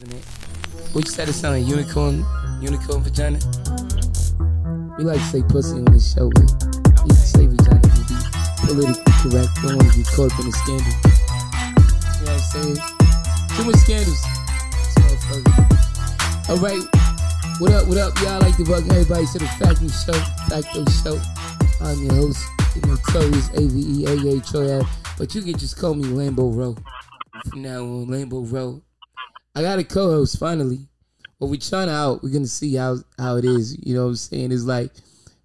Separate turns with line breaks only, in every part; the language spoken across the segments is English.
Isn't it? What you said it sound like unicorn, unicorn vagina? We like to say pussy on this show, but you can say vagina to be politically correct. Don't want to get caught up in a scandal. You know what I'm saying? Too much scandals. All right. What up, what up, y'all? like to welcome everybody to the Facto Show. Facto Show. I'm your host, the notorious AVE AA Troy but you can just call me Lambo Row. From now on, Lambo Row. I got a co-host finally. Well, we trying out. We're gonna see how how it is. You know what I'm saying? It's like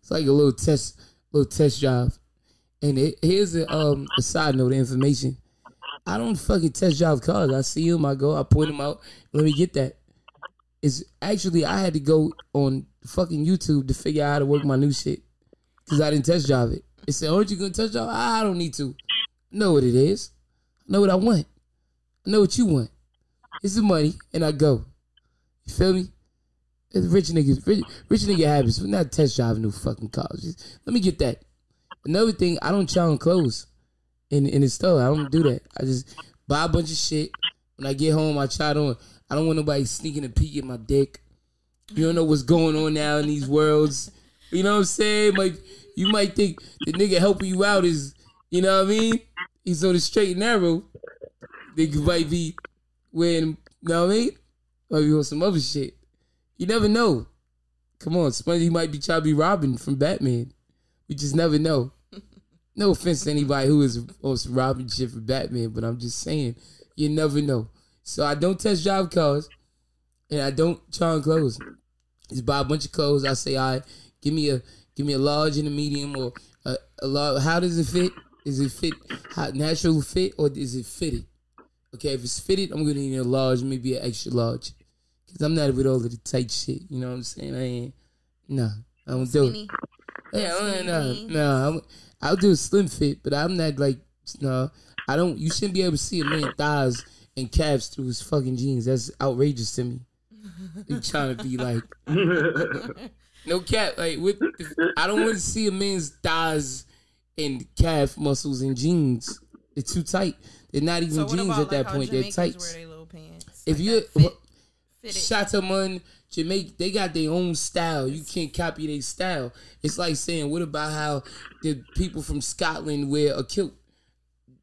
it's like a little test little test drive. And it, here's a um a side note information. I don't fucking test drive cars. I see them, I go, I point them out. Let me get that. It's actually I had to go on fucking YouTube to figure out how to work my new shit because I didn't test drive it. It said, "Aren't you gonna test drive?" I don't need to. I know what it is. I know what I want. I know what you want. It's the money, and I go. You feel me? It's rich niggas, rich, rich nigga habits. We're not test driving no fucking cars. Just- let me get that. Another thing, I don't try on clothes in in the store. I don't do that. I just buy a bunch of shit. When I get home, I try it on. I don't want nobody sneaking a peek at my dick. You don't know what's going on now in these worlds. You know what I'm saying? Like you might think the nigga helping you out is, you know what I mean? He's on the straight and narrow. Nigga might be wearing, you know what I mean? Might be on some other shit. You never know. Come on, Spongy might be trying to be Robin from Batman. We just never know. No offense to anybody who is on some Robin shit for Batman, but I'm just saying, you never know. So I don't test drive cars, and I don't try on clothes. Just buy a bunch of clothes. I say, all right, give me a give me a large and a medium, or uh, a, a large. How does it fit? Is it fit how, natural fit, or is it fitted? Okay, if it's fitted, I'm gonna need a large, maybe an extra large, cause I'm not with all of the tight shit. You know what I'm saying? I ain't. Nah, I don't do it. Yeah,
Skinny
no, no. I'm, I'll do a slim fit, but I'm not like no. I don't. You shouldn't be able to see a man thighs and calves through his fucking jeans. That's outrageous to me. You trying to be like no cap. Like with, I don't want to see a man's thighs and calf muscles in jeans. They're too tight. They're not even
So
jeans
about
at that
like
point. They're
Jamaicans
tight.
wear little pants?
If
Like
you
fit, fitted.
Shataman, Jamaica, they got their own style. You can't copy their style. It's like saying, what about how the people from Scotland wear a kilt?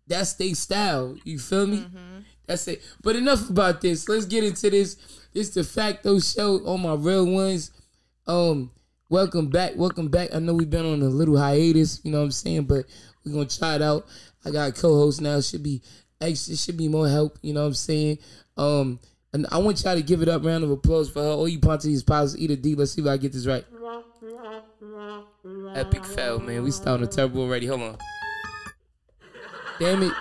That's their style. You feel me? That's it. But enough about this. Let's get into this. This the Facto Show on my real ones. Um, welcome back. Welcome back. I know we've been on a little hiatus. You know what I'm saying? But we're gonna try it out. I got a co-host now. Should be extra. Should be more help. You know what I'm saying? Um, and I want y'all to give it up. Round of applause for her. All you Ponti's pilots, eat a D. Let's see if I get this right. Epic fail, man. We starting a terrible already. Hold on. Damn it.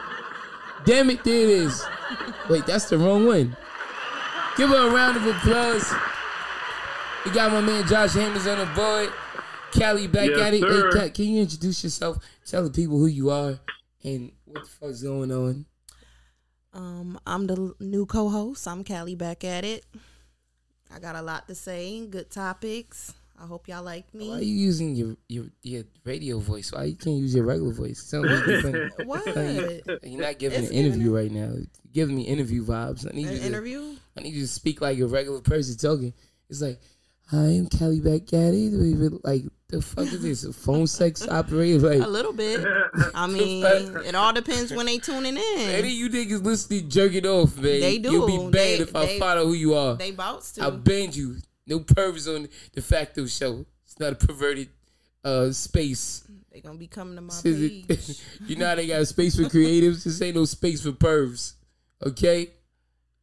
Damn it, there it is. Wait, that's the wrong one. Give her a round of applause. We got my man Josh Hammers on the board. Callie back
Yes,
at it.
sir.
Hey, Cal, can you introduce yourself? Tell the people who you are and what the fuck's going on.
Um, I'm the new co-host. I'm Callie back at it. I got a lot to say. Good topics. I hope y'all like me.
Why are you using your, your your radio voice? Why you can't use your regular voice? Sounds like different.
What?
You're not giving
It's
an interview
giving
right now. You're giving me interview vibes. I need you
An
to,
interview?
I need you to speak like a regular person talking. It's like, hi, I'm Callie back at it. Like, the fuck is this? A phone sex operator?
A little bit. I mean, it all depends when they tuning in.
any you niggas listening jerking off, man.
They do.
You'll be banned
They-
if I
they-
find out who you are.
They bouts to.
ban you. No pervs on the Facto show. It's not a perverted uh, space.
They gonna be coming to my
Says it- you know how they got a space for creatives? This ain't no space for pervs. Okay?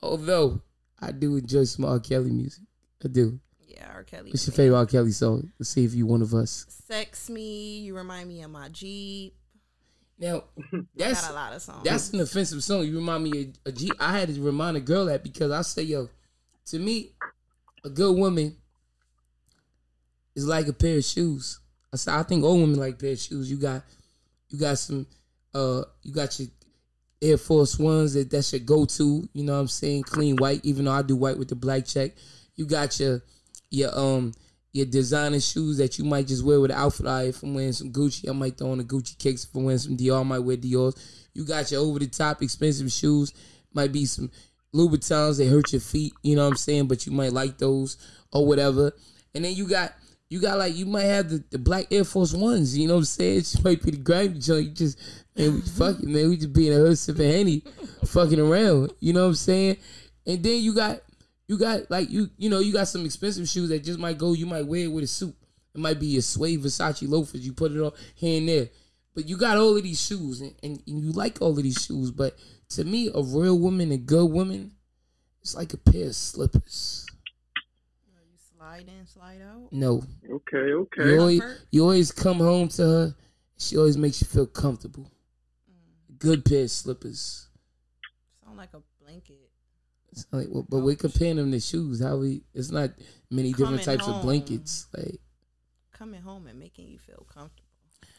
Although I do enjoy some R. Kelly music. I do.
Yeah, R. Kelly.
What's your favorite R. Kelly song? Let's see if you one of us.
Sex me. You remind me of my Jeep.
Now,
I
that's
got a lot of songs.
that's an offensive song. You remind me of a G. I had to remind a girl that because I say, yo, to me, a good woman is like a pair of shoes. I said, I think all women like a pair of shoes. You got, you got some, uh, you got your Air Force Ones that that's your go to. You know what I'm saying? Clean white, even though I do white with the black check. You got your, your um. Your designer shoes that you might just wear with an outfit. If I'm wearing some Gucci, I might throw on a Gucci kicks. If I'm wearing some Dior, I might wear Dior's. You got your over the top expensive shoes. Might be some Louboutins, they hurt your feet, you know what I'm saying? But you might like those or whatever. And then you got you got like you might have the, the black Air Force Ones, you know what I'm saying? It might be the grimy joint. You just man, we fucking man, we just be in a hood sipping henny, fucking around. You know what I'm saying? And then you got you got like you you know you got some expensive shoes that just might go. You might wear it with a suit. It might be a suede Versace loafers. You put it on here and there. But you got all of these shoes, and, and, and you like all of these shoes. But to me, a real woman, a good woman, it's like a pair of slippers.
You slide in, slide out.
No,
Okay,
you
okay.
always, you always come home to her. She always makes you feel comfortable. Mm. Good pair of slippers.
Sound like a blanket.
Like, well, but we're comparing them to shoes. How we? It's not many different
Coming
types of blankets. Like,
Coming home and making you feel comfortable.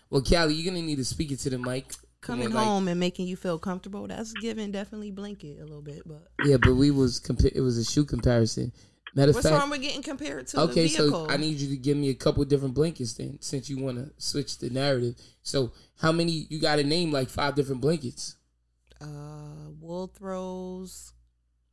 well, Callie, you're gonna need to speak it to the mic.
Coming
on, like-
home and making you feel comfortable. That's giving definitely blanket a little bit, but
Yeah, but we was compa- It was a shoe comparison. Matter of
what's
fact,
wrong with getting compared to
okay,
the vehicle?
so I need you to give me a couple different blankets then, since you want to switch the narrative. So, how many? You got to name like five different blankets.
uh, wool throws.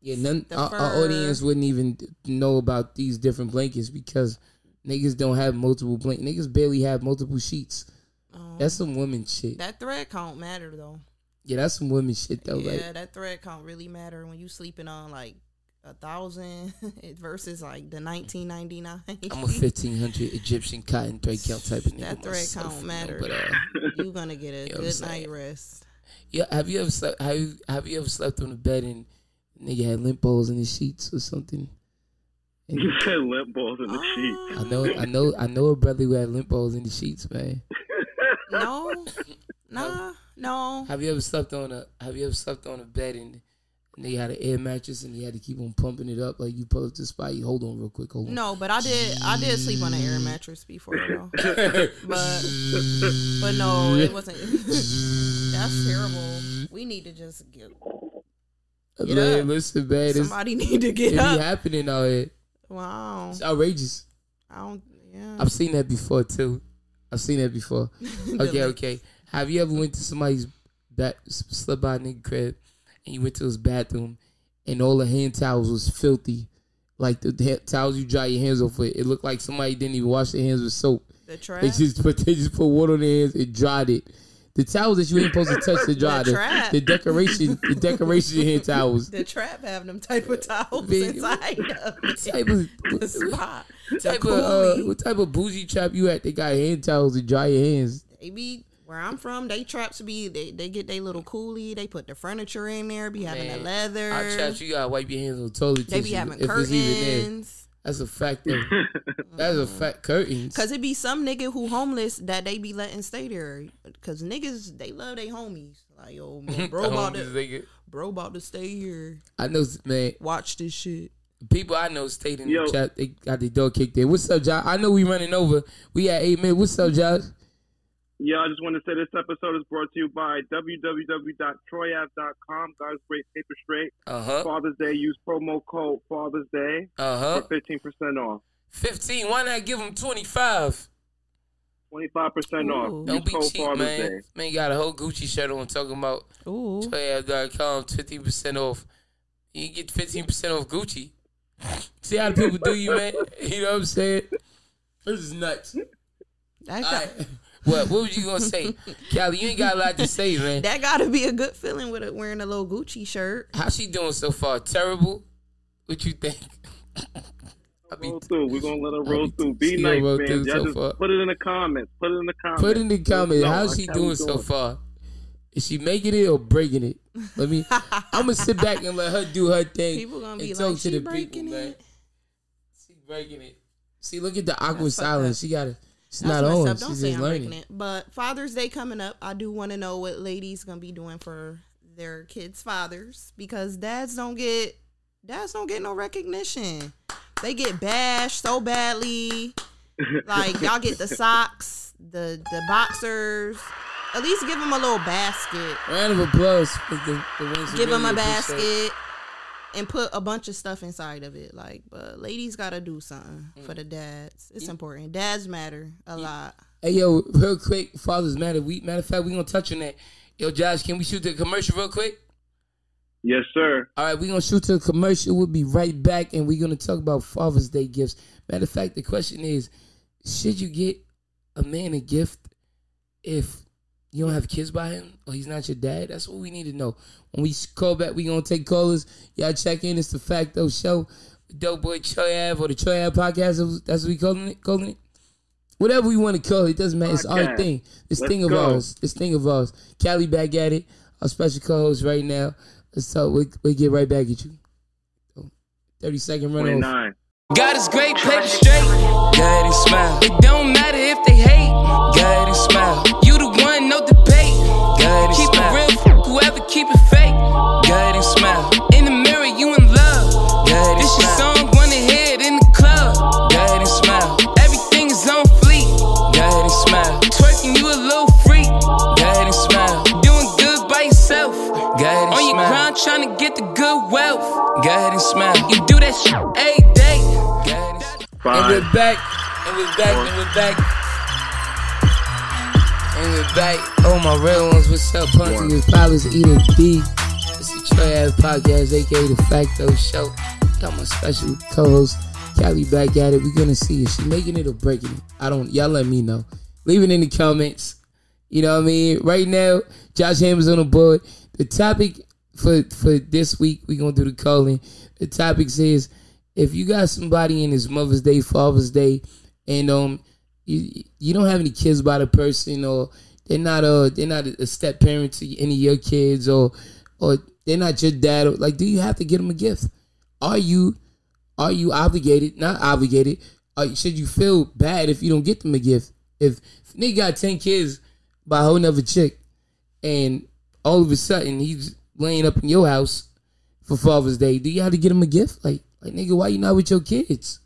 Yeah, none. Our, our audience wouldn't even know about these different blankets because niggas don't have multiple blank. Niggas barely have multiple sheets.
Um,
That's some women shit.
that thread count matter though.
yeah, that's some women shit though.
yeah,
Like,
that thread count really matter when you sleeping on like a thousand versus like the nineteen ninety nine.
I'm a 1500 Egyptian cotton thread count type of nigga.
That thread
myself,
count
you know,
matter.
But uh,
you gonna get a
You know
good night rest.
yeah, have you ever slept? Have you have you ever slept on a bed and nigga had lint balls in his sheets or something? And
You said lint balls in the sheets.
I know, I know, I know a brother who had lint balls in the sheets, man.
No, nah, no.
Have you ever slept on a Have you ever slept on a bed and they had an air mattress and you had to keep on pumping it up like you pull up to the spot? You hold on real quick, hold on.
No, but I did. I did sleep on an air mattress before, though. But but no, it wasn't. That's terrible. We need to just get Get
man,
up.
listen, man, it's,
somebody need to get
it
get
be
up.
happening out here.
Wow,
It's outrageous.
I don't. Yeah.
I've seen that before too. I've seen that before. Okay, okay. Have you ever went to somebody's back slept by a nigga crib and you went to his bathroom and all the hand towels was filthy, like the ha- towels you dry your hands off with. It looked like somebody didn't even wash their hands with soap.
The trap.
They just put they just put water on their hands and dried it. The towels that you ain't supposed to touch to dry
The
the, the decoration the decoration hand towels.
the trap have them type of towels
Man,
inside of
What type of
the spot. The
type of uh, what type of bougie trap you at? They got hand towels to dry your hands.
They be where I'm from. They traps be they, they get their little coolie. They put the furniture in there. Be having
Man,
the leather.
I traps, you gotta wipe your hands on toilet
they be having
if it's even there.
curtains.
That's a fact. Though. That's a fact. Curtains.
Cause it be some nigga who homeless that they be letting stay there. Cause niggas they love their homies. Like yo, man, bro about to
nigga.
bro about to stay here.
I know, man.
Watch this shit.
People I know stayed in
Yo.
the chat. They got the door kicked in. What's up, Josh? I know we running over. We at eight minutes. What's up, Josh?
Yeah, I just want to say this episode is brought to you by www.troyave.com. Guys, great paper straight.
Uh huh.
Father's Day, use promo code Father's Day
Uh huh.
for 15% off.
Fifteen. Why not give them twenty five?
25%
Ooh.
off.
Don't
Use
be
code
cheap,
Father's
man.
Day.
Man got a whole Gucci shirt on talking about
Ooh.
Troyave.com, 15% off. You get 15% off Gucci. See how the people do you, man? You know what I'm saying? This is nuts.
That
All
got,
right. What, what was you going to say? Callie, you ain't got a lot to say, man.
that gotta be a good feeling with it wearing a little Gucci shirt.
How she doing so far? Terrible? What you think? I be,
Roll through. We're going to let her roll
be-
through. Be nice,
roll
man.
through
Y'all
so
just
far.
put it in the comments. Put it in the comments.
put it in the comments, how's
how
she
we
doing so far? Is she making it or breaking it? Let me. I'm gonna sit back and let her do her thing.
People gonna be like, she breaking
people, man.
it.
She breaking it. See, look at the awkward silence. She got it. She's
That's
not
messed
on.
up. Don't
She's
say I'm
learning.
breaking it. But Father's Day coming up, I do want to know what ladies gonna be doing for their kids' fathers because dads don't get dads don't get no recognition. They get bashed so badly. Like y'all get the socks, the the boxers. At least give them a little basket.
Round of applause for the, the ones
Give them a
basket. it.
Basket and put a bunch of stuff inside of it. Like, but ladies gotta do something for the dads. It's important. Dads matter a lot.
Hey yo, real quick, Father's Matter. We matter of fact, we gonna touch on that. Yo, Josh, can we shoot the commercial real quick?
Yes, sir.
All right, we're gonna shoot to a commercial. We'll be right back, and we're gonna talk about Father's Day gifts. Matter of fact, the question is, should you get a man a gift if you don't have kids by him or he's not your dad? That's what we need to know. When we call back, we gonna take callers. Y'all check in. It's the Facto Show, Dope Boy Troy Ave or the Troy Ave Podcast. That's what we calling it. Calling it. Whatever we want to call it, it doesn't matter. It's our thing. This
Let's
thing of
go.
ours. This thing of ours. Callie back at it. Our special co-host right now. Let's talk. We we get right back at you. Thirty second run off.
God is great, paper straight. Go ahead and smile. It don't matter if they hate. Go ahead and smile. You the trying to get the good wealth. Go ahead and smile. You do that shit every day. Go ahead and smile.
And we're back. And we're back. And we're back. And we're back. Oh my real ones, what's up? Punty with Pilots Eating D. It's the Troy Ave Podcast, aka the Facto Show. Got my special co-host, Callie back at it. We're gonna see if she making it or breaking it. I don't y'all let me know. Leave it in the comments. You know what I mean? Right now, Josh Hammers on the board. The topic for for this week, we're gonna do the calling. The topic says if you got somebody in his Mother's Day, Father's Day, and um you you don't have any kids by the person or they're not a they're not a step parent to any of your kids or or they're not your dad or like do you have to get them a gift? Are you are you obligated? Not obligated. Should you feel bad if you don't get them a gift? If, if got ten kids by a whole nother chick, and all of a sudden he's laying up in your house for Father's Day, do you have to get him a gift? Like, like nigga, why you not with your kids?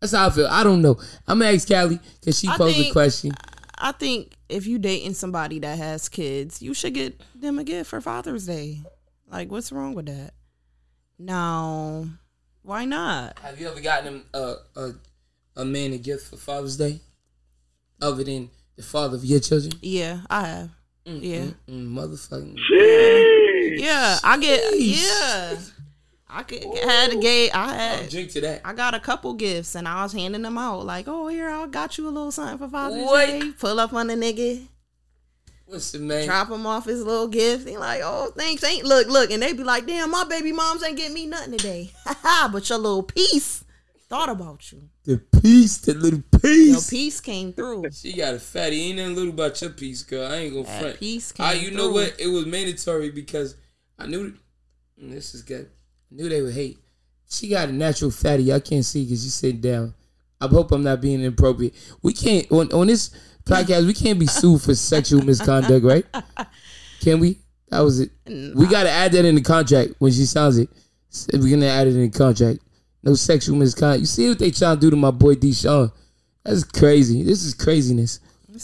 That's how I feel. I don't know. I'm gonna ask Callie because she
I
posed a question.
I think if you dating somebody that has kids, you should get them a gift for Father's Day. Like, what's wrong with that? No, why not?
Have you ever gotten him a a, a man a gift for Father's Day, other than the father of your children?
Yeah, I have. Yeah,
Mm, motherfucking.
yeah, I get. Yeah, I could had a gay. I had.
Drink to that.
I got a couple gifts and I was handing them out. Like, oh, here, I got you a little something for Father's
What?
Day. Pull up on the nigga,
What's the name?
drop him off his little gift. He like, oh, thanks. Ain't look, look, and they be like, damn, my baby moms ain't getting me nothing today. Ha ha. but your little piece thought about you.
The piece, the little
Your
piece.
piece came through.
She got a fatty. Ain't nothing little about your piece, girl. I ain't gonna
That
front.
piece
Ah,
came
you know what? It was mandatory because I knew. mm, This is good. I knew they would hate. She got a natural fatty. I can't see because you sitting down. I hope I'm not being inappropriate. We can't on on this podcast. We can't be sued for sexual misconduct, right? Can we? That was it. We got to add that in the contract when she signs it. We're gonna add it in the contract. No sexual misconduct. You see what they trying to do to my boy Deshaun? That's crazy. This is craziness.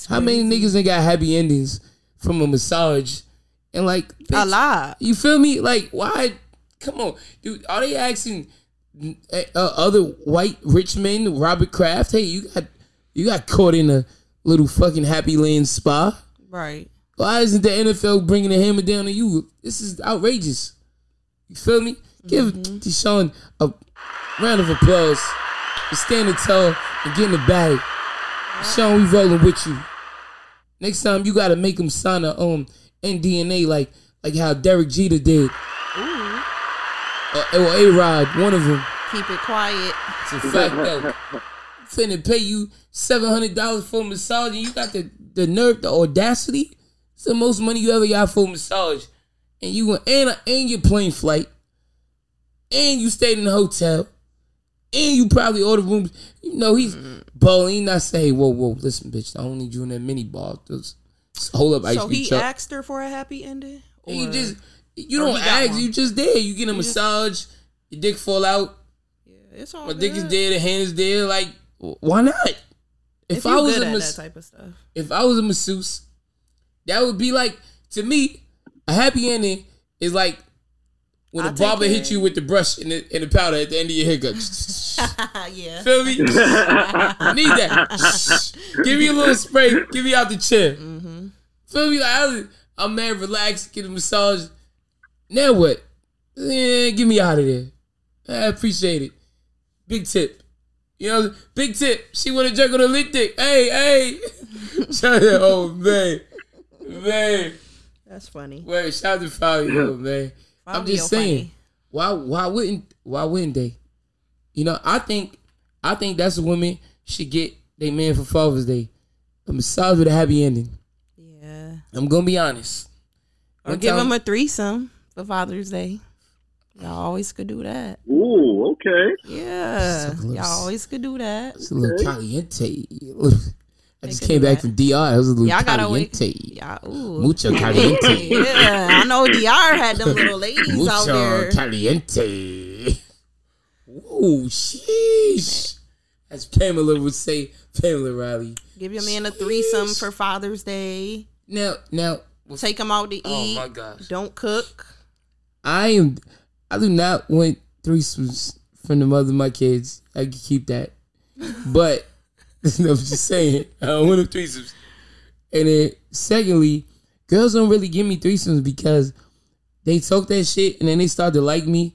How many niggas ain't got happy endings from a massage? And like
A
bitch,
lot.
you feel me? Like why? Come on, dude. Are they asking uh, other white rich men, Robert Kraft? Hey, you got you got caught in a little fucking happy land spa.
Right.
Why isn't the NFL bringing the hammer down on you? This is outrageous. You feel me? Give Deshaun a round of applause for standing tall and getting the bag. Deshaun, we rolling with you. Next time you gotta make him sign a um NDNA like like how Derek Jeter did. Or, or A Rod, one of them.
Keep it quiet.
It's a fact though. Finna pay you seven hundred dollars for a massage, and you got the the nerve, the audacity. It's the most money you ever got for a massage, and you went and and your plane flight, and you stayed in the hotel, and you probably ordered rooms. You know he's balling. He not saying, "Whoa, whoa, listen, bitch, I don't need you in that mini bar." Just, just hold up, ice
So he
truck.
asked her for a happy ending?
And you just you
or
don't ask.
one?
You just there. You get a massage. Your dick fall out.
Yeah, it's all
My dick is
dead,
there. The hand is there. Like, why not? If,
If
I was
good
a mas-
that type of stuff.
if I was a masseuse, that would be like to me a happy ending is like when
I'll
the barber
it.
hit you with the brush and the, and the powder at the end of your haircut.
yeah.
Feel me? Need that. Give me a little spray. Give me out the chair.
Mm-hmm.
Feel me? Like I was, I'm mad, relaxed, get a massage. Now what? Yeah, get me out of there. I appreciate it. Big tip. You know, big tip. She want to jerk on a lit dick. Hey, hey. Shout out, oh man, man.
That's funny.
Wait, shout out to Fabio, man. I'm just saying,
funny.
why why wouldn't why wouldn't they? You know, I think I think that's a woman should get they man for Father's Day. A massage with a happy ending.
Yeah.
I'm gonna be honest.
Or
One
give
time-
him a threesome for Father's Day. Y'all always could do that.
Ooh, okay.
Yeah.
So.
Y'all always could do that.
It's a little caliente. I just came back
that.
from DR. It was a little
Y'all gotta wait.
caliente.
Yeah. Ooh.
Mucho caliente.
Yeah. I know DR had them little ladies out
Mucho
there.
caliente. Ooh, sheesh. As Pamela would say, Pamela Riley.
Give your man a threesome for Father's Day.
Now, now,
Take him out to
oh
eat.
my gosh,
Don't cook.
I am. I do not want threesomes from the mother of my kids. I can keep that, but no, I'm just saying I don't want them threesomes. And then, secondly, girls don't really give me threesomes because they talk that shit and then they start to like me,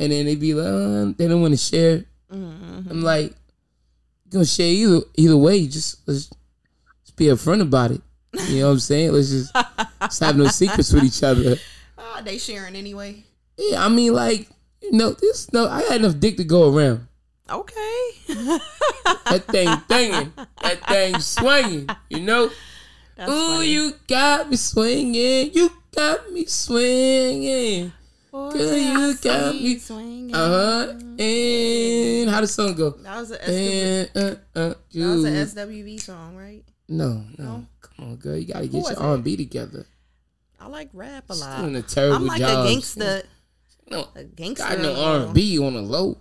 and then they be like, uh, they don't want to share. I'm like, you gonna share either either way. Just let's, let's be upfront about it. You know what I'm saying? Let's just, just have no secrets with each other.
Ah, they sharing anyway.
Yeah, I mean, like, you know, this no, I got enough dick to go around.
Okay.
That thing thinging, that thing swinging. You know,
That's
ooh,
funny.
you got me swinging, you got me swinging.
Boy,
girl, you got me-
swinging.
Uh huh. And how does the song go?
That was a SW,
And uh, uh,
that was an SWV song, right?
No, no,
No?
come on, girl, you gotta get your? R and B together.
I like rap a lot.
She's doing a terrible
I'm like
job.
a gangster.
No,
A gangster.
got no R and B on the low.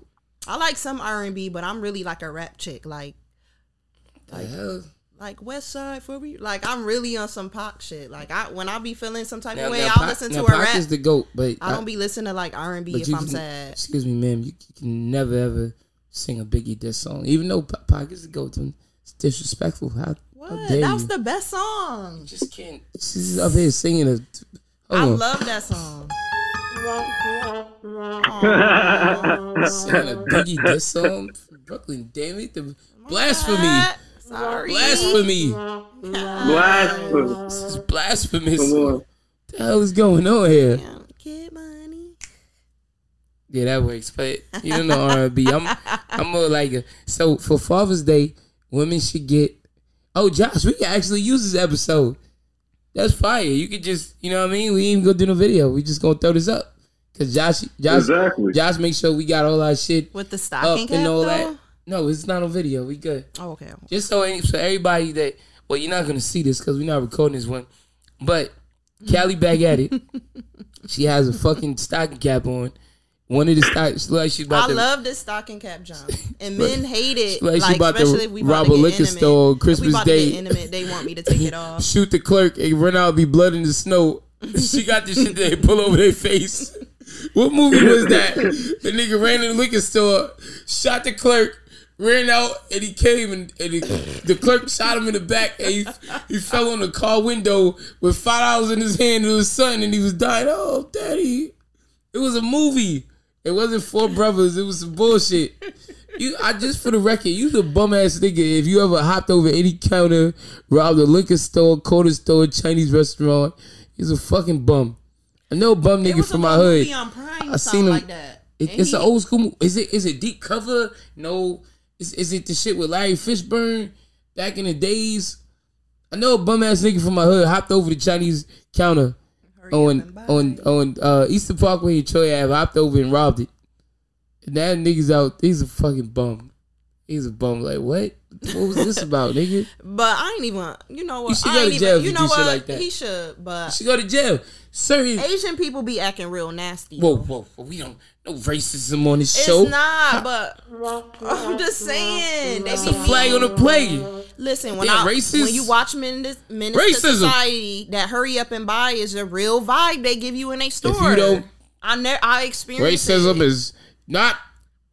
I like some R and B, but I'm really like a rap chick. Like
hell?
like West Side for me. Like I'm really on some pop shit. Like I when I be feeling some type of way,
now
I'll
Pac-
listen to
now
a
Pac
rap.
is the goat, but
I don't be listening to like R and B if
you
I'm
can-
sad.
Excuse me, ma'am. You, you can never ever sing a Biggie diss song, even though Pa- Pac is the goat. It's disrespectful. How, how
What?
dare
That was
you?
the best song.
Just can't. She's up here singing a.
I
on,
love that song.
Singing a Biggie diss song. Brooklyn, damn it! The blasphemy,
Sorry.
blasphemy.
Blasphemy.
This is blasphemous.
Come on.
What the hell is going on here?
Yeah, Get money.
Yeah, that works. But you don't know R and B. I'm I'm more like a so for Father's Day, women should get. Oh, Josh, we can actually use this episode. That's fire. You could just, you know what I mean. We ain't even gonna do no video. We just gonna throw this up because Josh, Josh,
Exactly.
Josh, make sure we got all our shit
With the
up
stocking cap
and all
though.
that. No, it's not on video. We good.
Oh, okay.
Just so any, so everybody that well, you're not gonna see this because we're not recording this one, but Callie back at it. she has a fucking stocking cap on. One of the stock, she like she's about
I
to
love this stocking cap jump, and men hate it.
Like
Like,
she about to
especially if we about
rob a liquor
intimate.
store on Christmas
we about
Day.
To get intimate, they want me to take it off.
shoot the clerk and run out, be blood in the snow. she got this shit that they pull over their face. What movie was that? The nigga ran in the liquor store, shot the clerk, ran out, and he came and, and he, the clerk shot him in the back, and he, he fell on the car window with five dollars in his hand to his son, and he was dying. Oh, daddy! It was a movie. It wasn't four brothers. It was some bullshit. You, I just for the record, you the bum ass nigga. If you ever hopped over any counter, robbed a liquor store, corner store, Chinese restaurant, he's a fucking bum. I know bum nigga from my hood.
movie on Prime,
I seen him-
like that.
It, it's an old school. Is it? Is it deep cover? No. Is, is it the shit with Larry Fishburne back in the days? I know a bum ass nigga from my hood hopped over the Chinese counter on on on uh, Eastern Parkway in Troy Ave. Hopped over and robbed it. And that nigga's out. He's a fucking bum. He's a bum. Like what? What was this about, nigga?
But I ain't even. You know what?
You should
I
go
ain't
to jail
even, You
you
know what?
like that.
He should. But
She go to jail. Sir,
Asian people be acting real nasty.
whoa, whoa, whoa, we don't no racism on this
It's
show.
It's not, but I'm just saying. Be
a flag on the play.
Listen, when I
racist.
when you watch Menace, Menace
Racism.
Society, that hurry up and buy is a real vibe they give you in a store.
you don't-
I never I experienced
Racism
it.
is not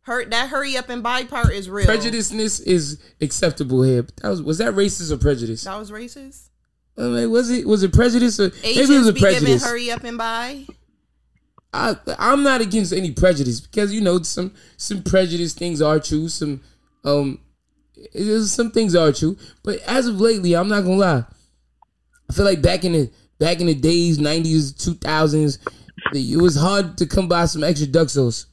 Hurt that hurry up and buy part is real.
prejudiceness is acceptable here. That was was that racist or prejudice?
That was racist.
I mean, was it was it prejudice or maybe it was
be giving
prejudice?
hurry up and buy.
I I'm not against any prejudice because you know some some prejudice things are true. Some um, some things are true. But as of lately, I'm not gonna lie. I feel like back in the back in the days, nineties, two thousands, it was hard to come by some extra duck sauce.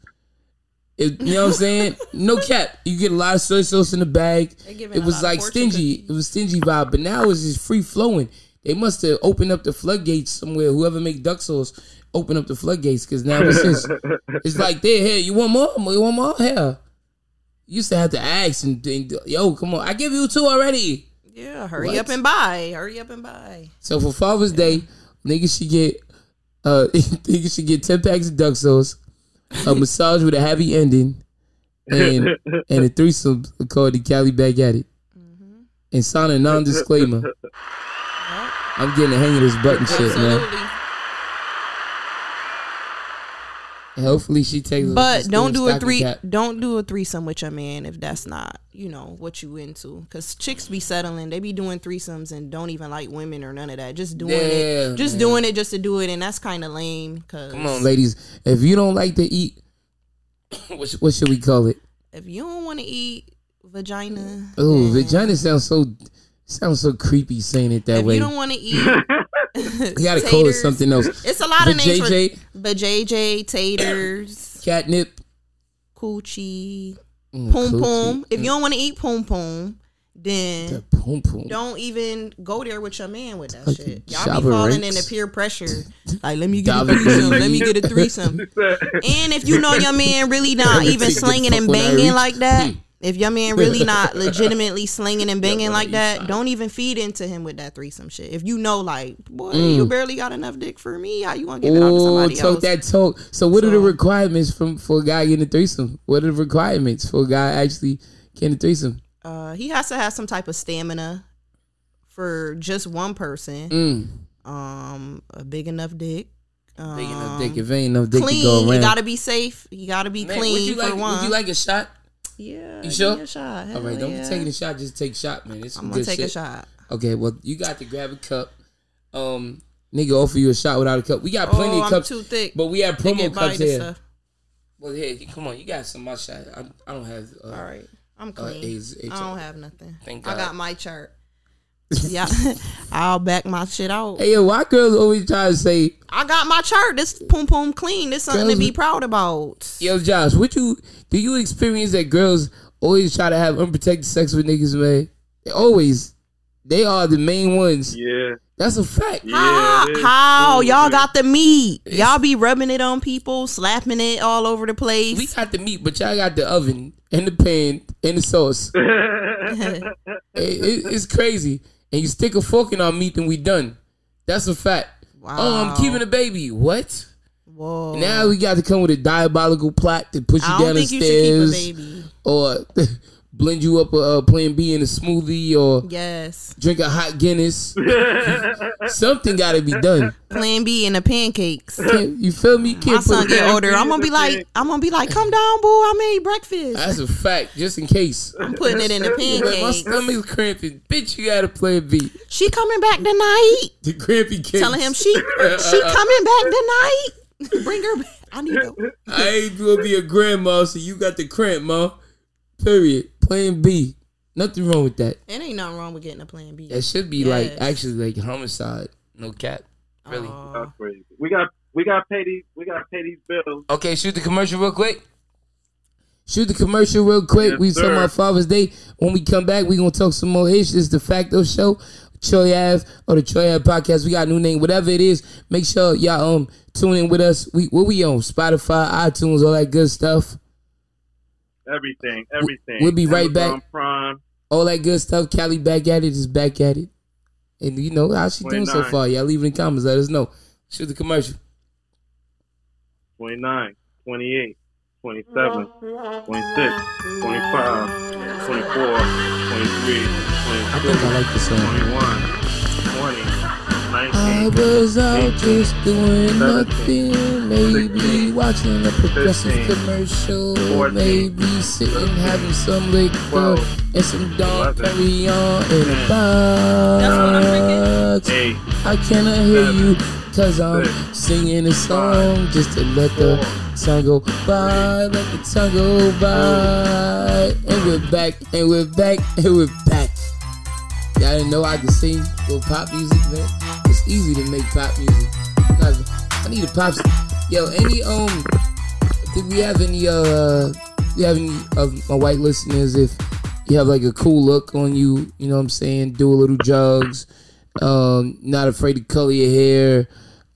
It, you know what I'm saying? No cap. You get a lot of soy sauce in the bag. It was like stingy.
cookies.
It was stingy vibe. But now it's just free flowing. They must have opened up the floodgates somewhere. Whoever make duck sauce, open up the floodgates because now it's just it's like there. Here, you want more? You want more? Here. You used to have to ask and, and yo, come on. I give you two already.
Yeah, hurry
What?
up and buy. Hurry up and buy.
So for Father's Day, niggas should get uh niggas should get ten packs of duck sauce, a massage with a happy ending, and and a threesome called the Cali Back at It. Mm-hmm. And sign a non disclaimer. I'm getting the hang of this button shit, man.
Absolutely.
And hopefully she takes a
But don't do a three.
cap.
Don't do a threesome with your man if that's not you know what you into. Cause chicks be settling. They be doing threesomes and don't even like women or none of that. Just doing
Yeah,
it. Just
man.
doing it just to do it, and that's kind of lame. Cause
Come on, ladies. If you don't like to eat, what, sh- what should we call it?
if you don't want to eat vagina,
Oh, vagina sounds so sounds so creepy saying it that
If
way.
you don't want to eat,
You gotta call it something else.
It's a lot of names for
Vajayjay,
vajayjay, taters,
catnip,
coochie,
mm,
poom
coochie,
poom. If you don't want to eat poom poom, then
the poom poom.
don't even go there with your man with that
Fucking
shit. Y'all be falling
Ranks.
into peer pressure. Like, let me get a threesome. Let me get a threesome. And if you know your man really not even slinging and banging like that,
Hmm.
If your man really not legitimately slinging and banging
when
like that, don't even feed into him with that threesome shit. If you know, like, boy,
Mm.
you barely got enough dick for me, how you gonna give it out to somebody
talk
else?
that talk. So, what are the requirements from for a guy getting a threesome? What are the requirements for a guy actually getting a threesome?
Uh, he has to have some type of stamina for just one person.
Mm,
Um, a big enough dick. Um,
big enough dick. If ain't enough dick to
clean.
go
You gotta be safe. You gotta be
Man,
clean
would you
for
like?
one.
Would you like a shot?
Yeah,
You
give
sure?
me a shot.
All
Hell
right, don't
yeah.
be taking a shot. Just take a shot, man. It's
I'm gonna take
shit.
a shot.
Okay, well, you got to grab a cup. Um, nigga, offer you a shot without a cup. We got plenty
oh,
of
I'm
cups,
too thick.
but we have promo cups here.
stuff.
Well, here, come on, you got some my shot. I, I don't have. Uh,
All right, I'm clean.
AIDS-
I don't have nothing.
Thank God.
I got my chart. Yeah, I'll back my shit out.
Hey, yo, why girls always try to say,
I got my chart. This poom poom clean. This something
Girls-
to be proud about.
yo, Josh, what you do? You experience that girls always try to have unprotected sex with niggas, man? They always, they are the main ones.
Yeah.
That's a fact.
How? how?
Ooh,
Y'all
man.
got the meat. Y'all be rubbing it on people, slapping it all over the place.
We got the meat, but y'all got the oven and the pan and the sauce. It- it- it's crazy. And you stick a fork in our meat, and we done. That's a fact. Um, oh, I'm keeping a baby. What?
Whoa.
Now we got to come with a diabolical plot to push you
I
down
don't
the
think you should keep a
stairs,
baby.
or blend you up a, uh Plan B in a smoothie, or
Yes.
drink a hot Guinness. Something got to be done.
Plan B in the pancakes.
Can't, you feel me?
My
Can't
son get older. I'm gonna be
the
like. I'm gonna be like, come down, boo. I made breakfast.
That's a fact, just in case.
I'm putting it in the
Like, my
pancakes.
stomach's cramping. Bitch, you got to Plan B.
She coming back tonight.
The crampy kids.
Telling him she she coming back tonight. Bring her back. I need to.
I ain't gonna be a grandma, so you got the cramp, ma. Period. Plan B. Nothing wrong with that.
It ain't nothing wrong with getting a plan B.
That should be like actually like homicide. No cap. Really.
Aw.
That's crazy. We got we got to pay these we got to pay these bills.
Okay, shoot the commercial real quick. Shoot the commercial real quick.
Yes,
we talking
sir.
about Father's Day. When we come back, we gonna talk some more ish. This is the Facto Show, Troy Ave or the Troy Ave Podcast. We got a new name, whatever it is. Make sure y'all um tune in with us. We what we on Spotify, iTunes, all that good stuff.
Everything, everything.
We'll be right
Amazon
back.
Prime.
all that good stuff. Cali back at it is back at it. And you know how she doing so far. Y'all leave in the comments. Let us know. Shoot the commercial.
29, 28, 27, 26, 25, 24, 23, 22,
I think I like this song.
21, 20,
I was out
18,
just doing
17,
nothing. Maybe
16,
watching a progressive
15,
commercial.
14,
Maybe sitting having some liquor
12,
and some Dom
11,
Perignon in a
10,
box.
That's what I'm drinking?
8,
I cannot hear you. Cause I'm singing a song just to let the time go by, let the time go by. And we're back, and we're back, and we're back. Y'all didn't know I could sing little pop music, man. It's easy to make pop music. I need a pop. Yo, any um, did we have any uh, we have any of my white listeners? If you have like a cool look on you, you know what I'm saying? Do a little jugs. Um, not afraid to color your hair.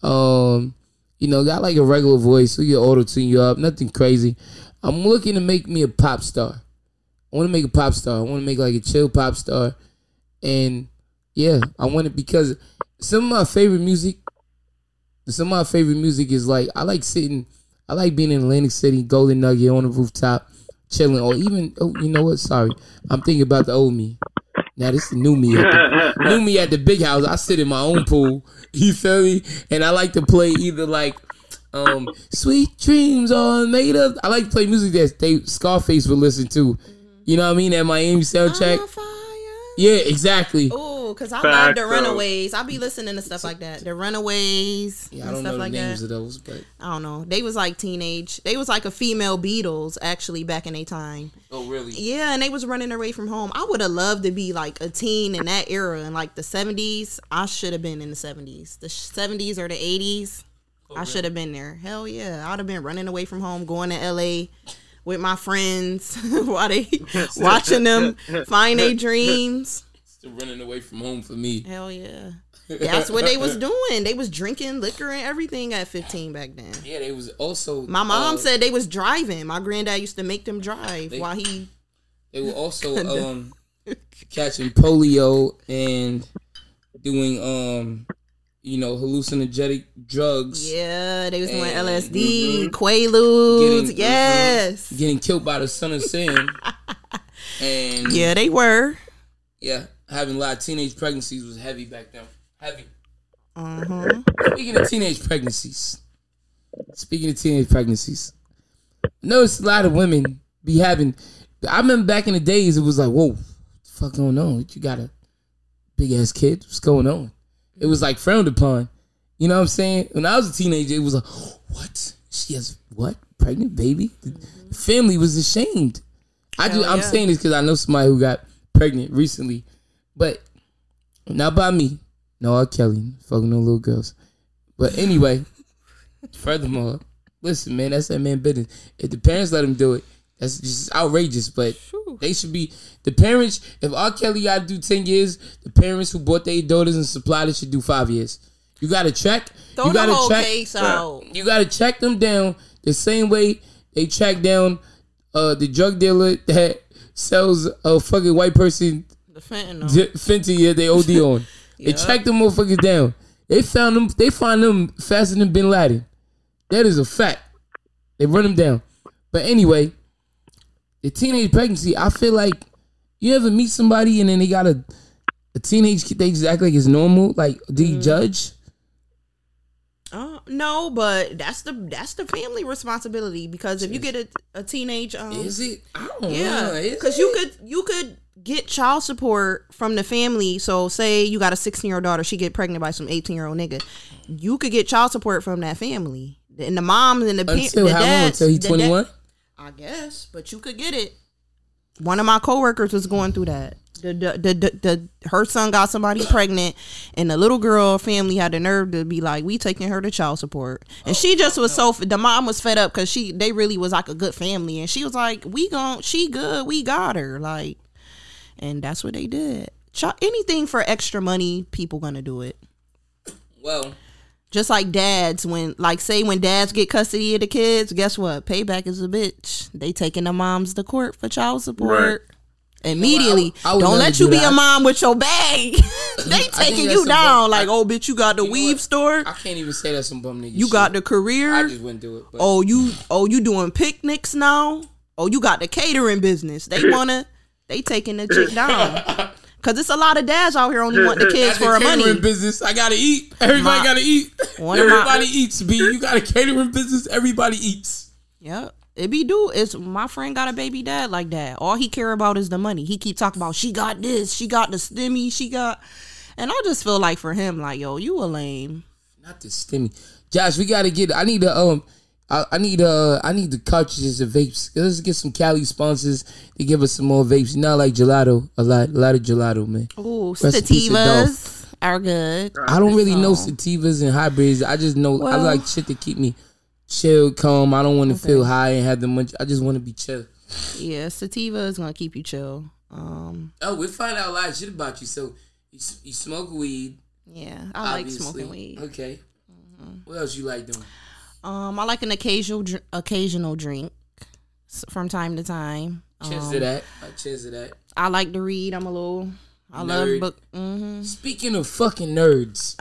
Um, you know, got like a regular voice, so you auto tune you up. Nothing crazy. I'm looking to make me a pop star. I want to make a pop star. I want to make like a chill pop star, and yeah, I want it because some of my favorite music, some of my favorite music is like I like sitting, I like being in Atlantic City, Golden Nugget on the rooftop, chilling, or even oh, you know what? Sorry, I'm thinking about the old me. Now this is the new me. At the, new me at the big house. I sit in my own pool. You feel me? And I like to play either like um Sweet Dreams are made of. I like to play music that they Scarface would listen to. You know what I mean? At Miami soundtrack.
On fire.
Yeah, exactly.
Oh, cause I
Facts,
love the
though.
Runaways. I be listening to stuff like that. The Runaways
Yeah, I don't
stuff
know the
like
names
that.
of those, but
I don't know. They was like teenage. They was like a female Beatles actually back in their time.
oh really?
Yeah, and they was running away from home. I would have loved to be like a teen in that era in like the seventies. I should have been in the seventies, the seventies or the eighties. Oh, I should have been there. Hell yeah, I'd have been running away from home, going to L.A. with my friends while they watching them find their dreams.
Still running away from home for me.
Hell yeah. That's what they was doing. They was drinking liquor and everything at 15 back then.
Yeah, they was also
My mom
uh,
said they was driving. My granddad used to make them drive
They-
while he
they were also um catching polio and doing um you know hallucinogenic drugs.
Yeah, they was doing LSD, Quaaludes.
Getting-
yes.
Getting killed by the Son of Sam. and
Yeah, they were.
yeah, having a lot of teenage pregnancies was heavy back then. Heavy.
Uh-huh.
Speaking of teenage pregnancies, speaking of teenage pregnancies, I noticed a lot of women be having. I remember back in the days, it was like, whoa, what the fuck going on? You got a big ass kid? What's going on? It was like frowned upon. You know what I'm saying? When I was a teenager, it was like, what? She has what? Pregnant baby? The the family was ashamed. I do.
Hell
I'm saying this because I know somebody who got pregnant recently, but not by me. No, R. Kelly, fucking no little girls. But anyway, furthermore, listen, man, that's that man business. If the parents let him do it, that's just outrageous. But they should be the parents. If R. Kelly got to do ten years, the parents who bought their daughters and supplied it should do five years. You got to check.
Throw
you
the
got to check.
case out.
You got to check them down the same way they track down uh, the drug dealer that sells a fucking white person
The fentanyl.
J- Fenty yeah, they OD on. They
Yup.
tracked them motherfuckers down. They found them. They find them faster than Bin Laden. That is a fact. They run them down. But anyway, the teenage pregnancy. I feel like you ever meet somebody and then they got a a teenage kid. They just act like it's normal. Like, do
Mm.
you judge?
Uh, no, but that's the that's the family responsibility because if you get a, a teenage um
Is it? I don't
Yeah, because you could you could get child support from the family. So say you got a sixteen year old daughter, she get pregnant by some eighteen year old nigga, you could get child support from that family. And the mom and the
until
the
how long?
dads-
Until he twenty one.
I guess, but you could get it. One of my coworkers was going through that. The, the, the, the, the her son got somebody pregnant, and the little girl family had the nerve to be like, "We taking her to child support," and she just was so. The mom was fed up because she they really was like a good family, and she was like, "We gon' she good, we got her," like, and that's what they did. Chi- anything for extra money, people gonna do it.
Well,
Just like dads, when like say when dads get custody of the kids, guess what? Payback is a bitch. They taking the moms to court for child support. Immediately,
I would
don't let you
do
be
that.
a mom with your bag. they taking you down
bum-
like,
I-
oh, bitch, you got the
You
weave store.
I can't even say that's some bum nigga.
You
shit.
got the career.
I just wouldn't do it. But
Oh, you oh you doing picnics now? Oh, you got the catering business. They wanna they taking the chick down. Cause it's a lot of dads out here only want the kids for money.
catering business. I gotta eat. Everybody
My-
gotta eat.
Of my-
Everybody eats. B, you got a catering business. Everybody eats.
Yep. It be do. It's my friend got a baby dad like that. All he care about is the money. He keep talking about she got this, she got the stimmy, she got and I just feel like for him, like, yo, you a lame.
Not the stimmy. Josh, we gotta get. I need to um. I, I need uh I need the cartridges of vapes. Let's get some Cali sponsors to give us some more vapes. Not like gelato, a lot, a lot of gelato, man.
Ooh,
Rest in peace to Dolph.
sativas are good.
I don't really know sativas and hybrids. I just know I like shit to keep me chill, calm. I don't want to
Okay.
feel high and have the much. I just want to be chill.
Yeah, sativa is gonna keep you chill. Um,
Oh, we find out a lot of shit about you. So you, you smoke weed.
yeah, I like smoking weed.
Okay. What else you like doing?
Um, I like an occasional dr- occasional drink from time to time.
Cheers
Um,
to that. Uh, cheers to that.
I like to read. I'm a little. I
Nerd.
love book. hmm
Speaking of fucking nerds.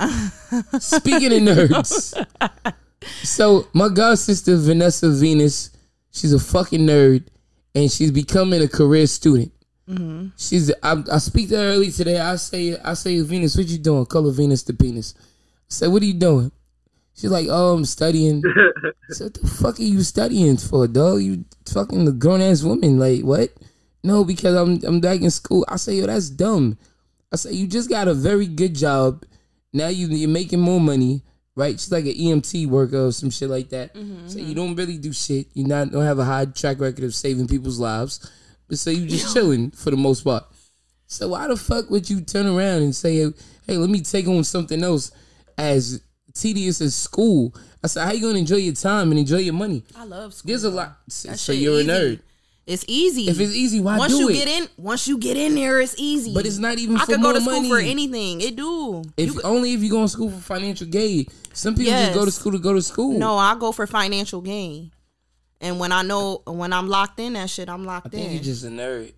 Speaking of nerds. So my god sister Vanessa Venus, she's a fucking nerd, and she's becoming a career student. She's I, I speak to her early today. I say I say Venus, what you doing? Color Venus the penis. I said, what are you doing? She's like, oh, I'm studying. I said, what the fuck are you studying for, dog? You fucking the grown ass woman. Like what? No, because I'm I'm back in school. I say, yo, that's dumb. I say, you just got a very good job. Now you you're making more money, right? She's like an EMT worker or some shit like that. Mm-hmm, so you mm-hmm. don't really do shit. You not don't have a high track record of saving people's lives. But so you just chilling for the most part. So why the fuck would you turn around and say, hey, let me take on something else as tedious as school? I said, how you gonna enjoy your time and enjoy your money?
I love school.
There's a lot. So
That shit
you're
easy.
a nerd.
It's easy.
If it's easy, why
once
do
you
it?
get in, once you get in there, it's easy.
But it's not even
I
for
could go to
more
school for anything. It do.
If
You-
only if you go to school for financial gain. Some people just go to school to go to school.
no, I go for financial gain. And when I know when I'm locked in that shit, I'm locked
I think
in.
you're just a nerd.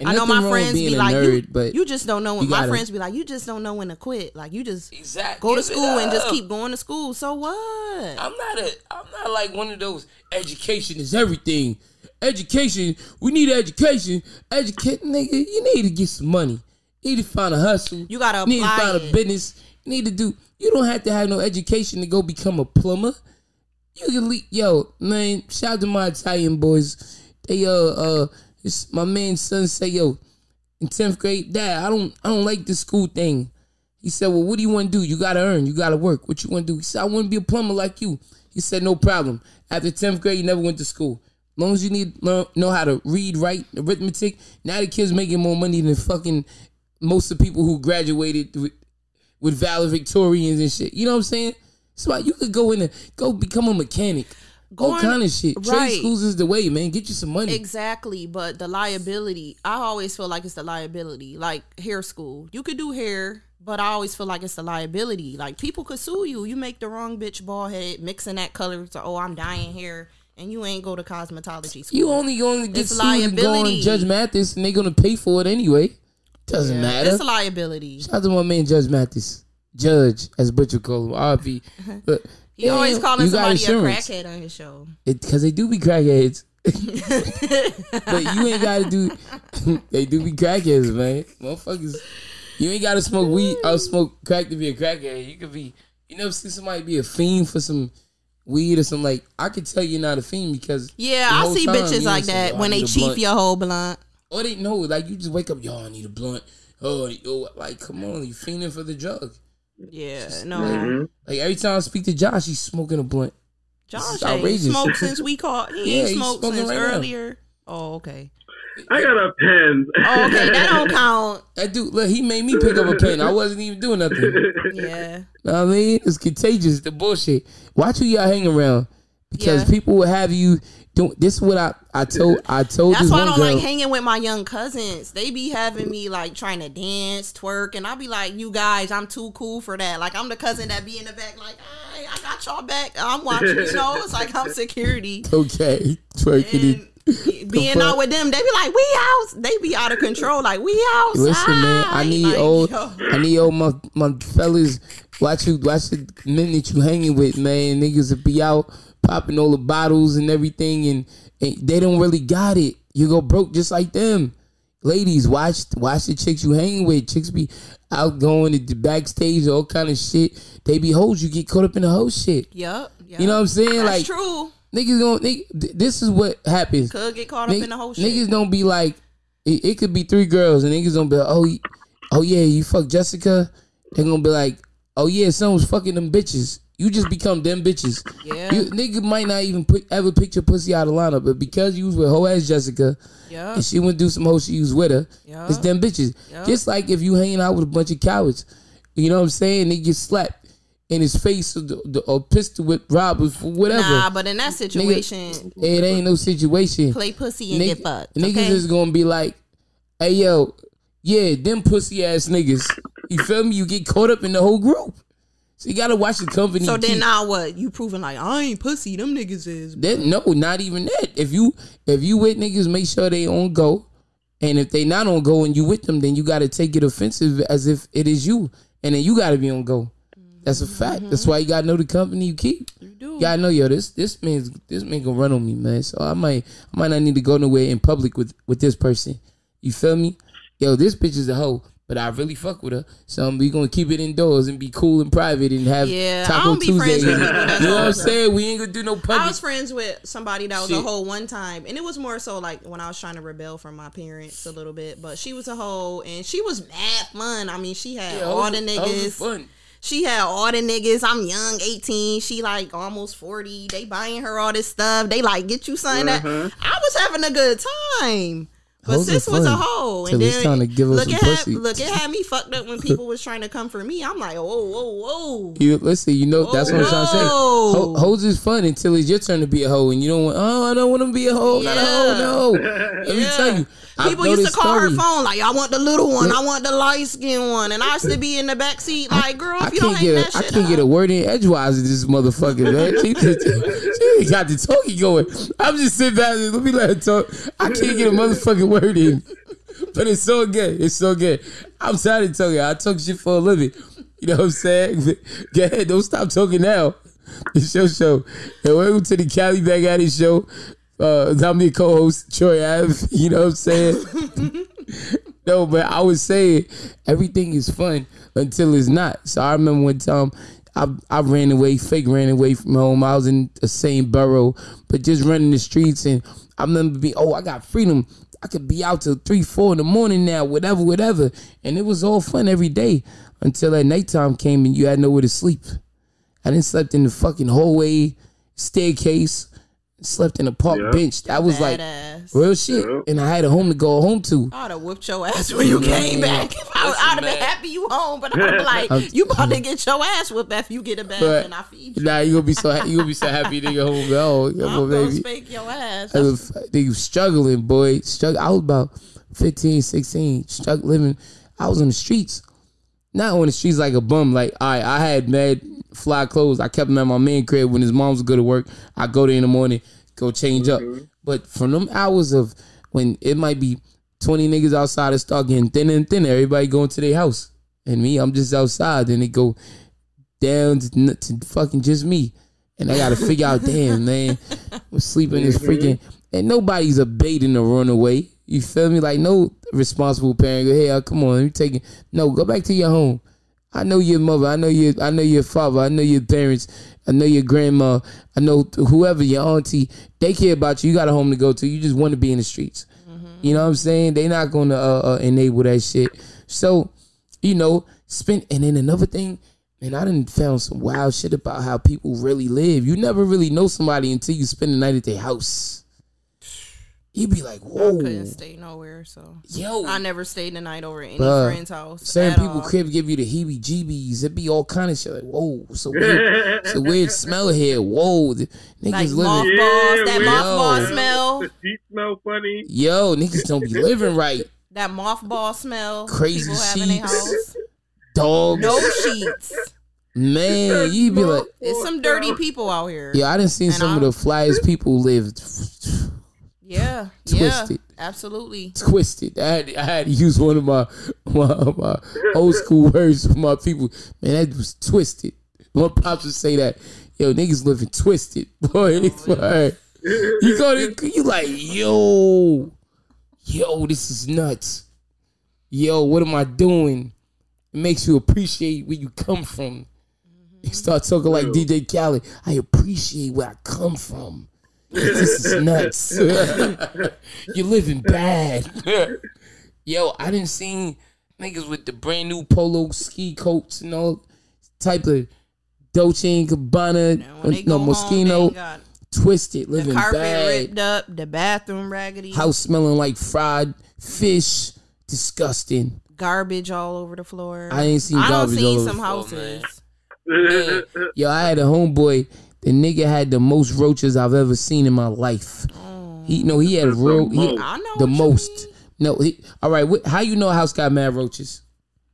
And
I know my friends be like,
nerd,
you,
but
you just don't know when my
gotta-
friends be like, you just don't know when to quit. Like you just
exactly
go to school and just keep going to school. So what?
I'm not a. I'm not like one of those. Education is everything. Education. We need education. Educate, nigga. You need to get some money. You need to find a hustle.
You gotta
need to
apply
find a business. You need to do. You don't have to have no education to go become a plumber. You can leave, yo, man. Shout out to my Italian boys. They uh uh, it's my man's son say yo, in tenth grade, Dad, I don't I don't like this school thing. He said, Well, what do you want to do? You gotta earn, you gotta work. What you want to do? He said, I want to be a plumber like you. He said, No problem. After tenth grade, you never went to school. long as you need learn know how to read, write, arithmetic. Now the kids making more money than fucking most of the people who graduated with, with valedictorians and shit. You know what I'm saying? So you could go in and go become a mechanic. All kind of shit.
Right.
Trade schools is the way, man. Get you some money.
Exactly, but the liability, I always feel like it's the liability. Like hair school, you could do hair, but I always feel like it's the liability. Like people could sue you. You make the wrong bitch bald head, mixing that color to oh I'm dying hair, and you ain't go to cosmetology school.
You only going to get
It's
sued and go on
liability.
Judge Mathis, and they're gonna pay for it anyway. Doesn't matter.
It's a liability.
Shout out to my man Judge Mathis. Judge, as Butcher call him, RP.
He always calling somebody a crackhead on his show.
because they do be crackheads. but you ain't gotta do. they do be crackheads, man. Motherfuckers, you ain't gotta smoke weed or smoke crack to be a crackhead. You could be. You never see somebody be a fiend for some weed or something like. I could tell you're not a fiend because
Yeah, I see
time
bitches like that
"Oh,
when they chief
blunt."
your whole blunt.
Or they know, like you just wake up, yo, I need a blunt. Oh, yo, oh, like come on, you fiending for the drug.
Yeah, no.
Mm-hmm.
Like every time I speak to Josh, he's smoking a blunt.
Josh
is
ain't smoked since we called. He
Yeah,
ain't
he's
smoked since
right now.
earlier. Oh, okay.
I got a pen.
Oh, okay, that don't count.
That dude, look, he made me pick up a pen. I wasn't even doing nothing.
Yeah.
Know I mean? It's contagious, the bullshit. Watch who y'all hang around. Because
Yeah.
people will have you do this is what I, I told I told
That's
this
why I
one
don't
girl.
like hanging with my young cousins. They be having me like trying to dance, twerk, and I'll be like, "You guys, I'm too cool for that." Like I'm the cousin that be in the back, like, "Hey, I got y'all back. I'm watching." You know, it's like I'm security.
okay, twerking it.
And being out with them, they be like, "We out." They be out of control. Like we out.
Listen, man, I need
like,
old,
yo.
I need old my my fellas. Watch you, watch the men that you hanging with, man. Niggas will be out popping all the bottles and everything, and, and they don't really got it. You go broke just like them. Ladies, watch watch the chicks you hanging with. Chicks be out going to the backstage, all kind of shit. They be hoes. You get caught up in the whole shit.
Yup.
You know what I'm saying?
That's
like
true.
niggas going. Nigga, th- this is what happens.
Could get caught up
Nigg-
in the whole shit.
Niggas don't be like, it, it could be three girls and niggas don't be like, oh, oh yeah, you fuck Jessica. They're gonna be like, oh yeah, someone's fucking them bitches. You just become them bitches.
Yeah.
You nigga might not even ever pick your pussy out of lineup, but because you was with hoe ass Jessica
Yeah.
and she went do some hoe she was with her,
Yeah.
it's them bitches.
Yeah.
Just like if you hanging out with a bunch of cowards, you know what I'm saying? They get slapped in his face or, the, or pistol with robbers for whatever.
Nah, but in that situation,
it ain't no situation.
play pussy and
Nigga-
get fucked.
Niggas
okay?
is gonna be like, hey yo, yeah, them pussy ass niggas. You feel me? You get caught up in the whole group. So you gotta watch the company.
so then
keep.
now what? You proving like I ain't pussy. Them niggas is.
That no, not even that. If you if you with niggas, make sure they on go. And if they not on go and you with them, then you gotta take it offensive as if it is you. And then you gotta be on go. That's a fact. That's why you gotta know the company you keep.
You do.
You gotta know, yo, this this man's this man gonna run on me, man. So I might I might not need to go nowhere in public with with this person. You feel me? Yo, this bitch is a hoe, but I really fuck with her. So we gonna keep it indoors and be cool and private and have
Yeah, I
Taco
don't be friends
Tuesday. you know what I'm saying? We ain't gonna do no
I was friends with somebody that was a
Shit.
hoe one time, and it was more so like when I was trying to rebel from my parents a little bit. But she was a hoe, and she was mad fun. I mean, she had
Yeah,
all
hoes-
the niggas.
fun.
She had all the niggas. I'm young, 18. She like almost 40. They buying her all this stuff. They like get you something that uh-huh. I was having a good time. But
Hoes
sis was a hoe, and then
time to give
look at
pussy.
look it had me fucked up when people was trying to come for me. I'm like, whoa, whoa, whoa.
You listen, you know that's what I'm trying to say. Ho- hoes is fun until it's your turn to be a hoe, and you don't want. Oh, I don't want to be a hoe. Not a hoe. No. Let me tell you.
People used to call her phone like, "I want the little one, I want the light skin one," and I used to be in the back seat like, "Girl, if
I
you don't
can't
hang
get
that
a, I
shit
can't
up.
get a word in edgewise in this motherfucker, man. She, just, she ain't got the talking going. I'm just sitting back and let me let her talk. I can't get a motherfucking word in. But it's so good. It's so good. I'm tired of talking. I talk shit for a living. You know what I'm saying? Go ahead. Don't stop talking now. It's your show. And welcome to the Cali Back at show. Uh, I'm your co-host, Troy Ave. You know what I'm saying? No, but I would say everything is fun until it's not. So I remember one time I I ran away, fake ran away from home. I was in the same borough, but just running the streets and I remember being, oh, I got freedom. I could be out till three, four in the morning now, whatever, whatever. And it was all fun every day until that nighttime came and you had nowhere to sleep. I didn't slept in the fucking hallway, staircase, slept in a park
Yeah.
bench. That was like real shit.
Yeah.
And I had a home to go home to.
I'd have whooped your ass when you came mm. back. I would, I'd have been happy you home, but I'd be like, you about to mm. get your ass whooped after you get a bath and I feed you.
Nah, you gonna be so ha- you gonna be so happy to go home. Oh,
I'm gonna
baby.
spank your ass.
I was, they was uh, struggling, boy. Struggle. I was about 15, 16, struggling, living. I was on the streets, not on the streets like a bum. Like I, I had mad fly clothes. I kept them at my man crib when his moms go to work. I go there in the morning, go change up. But from them hours of when it might be twenty niggas outside and start getting thinner and thinner, everybody going to their house, and me, I'm just outside. Then it go down to, to fucking just me. And I gotta figure out, damn man, I'm sleeping this freaking and nobody's a baiting to run away. You feel me? Like no responsible parent go, hey, uh, come on, let me take it. No, go back to your home. I know your mother. I know your. I know your father. I know your parents. I know your grandma. I know whoever your auntie. They care about you. You got a home to go to. You just want to be in the streets. You know what I'm saying? They not gonna uh, uh, enable that shit. So, you know, spend. And then another thing, man, I didn't found some wild shit about how people really live. You never really know somebody until you spend the night at their house. You be like,
I
whoa,
couldn't stay nowhere, so
yo,
I never stayed the night over at any
Bruh,
friend's house.
Certain
at
people
all.
crib give you the heebie jeebies. It be all kind of shit. Like, whoa, it's a weird, it's a weird smell here. Whoa, the niggas
like
living.
mothballs. that mothball smell.
The sheets smell funny.
Yo, niggas don't be living right.
That mothball smell.
Crazy
people have in their
sheets. Dogs,
No sheets.
man, you be like,
It's some dirty people out here.
yeah, I didn't
see
some of
I'm-
the flyest people live
Yeah,
Twisted.
yeah, absolutely.
twisted. I had, I had to use one of my, my my old school words for my people. Man, that was twisted. My pops would say that, yo, niggas living twisted. Boy, oh, it's boy. You go to, you like, yo, yo, this is nuts. Yo, what am I doing? It makes you appreciate where you come from. Mm-hmm. You start talking like DJ Khaled. I appreciate where I come from. This is nuts. You're living bad. Yo, I didn't see niggas with the brand new polo ski coats and all type of Dolce and Gabbana,
And uh,
no
home,
Moschino, twisted,
the
living
carpet
bad,
ripped up, the bathroom raggedy,
house smelling like fried fish, disgusting.
garbage all over the floor.
I ain't seen
I don't
garbage
see
all over
some
the
houses.
Yo, I had a homeboy. The nigga had the most roaches I've ever seen in my life. He no, he had ro- he,
most.
I know
the most.
mean.
No, he, all right. What, how you know a house got mad roaches?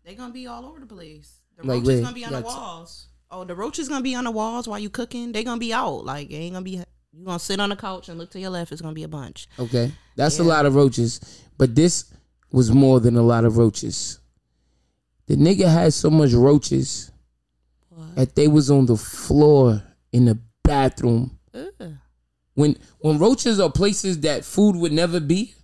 They gonna be all over the place. The
Like
roaches
where?
gonna be on the
Got to-
walls. Oh, the roaches gonna be on the walls while you cooking. They gonna be out. Like it ain't gonna be. You gonna sit on the couch and look to your left. It's gonna be a bunch.
Okay, that's a lot of roaches. But this was more than a lot of roaches. The nigga had so much roaches that they was on the floor in the bathroom.
Ugh.
When when roaches are places that food would never be,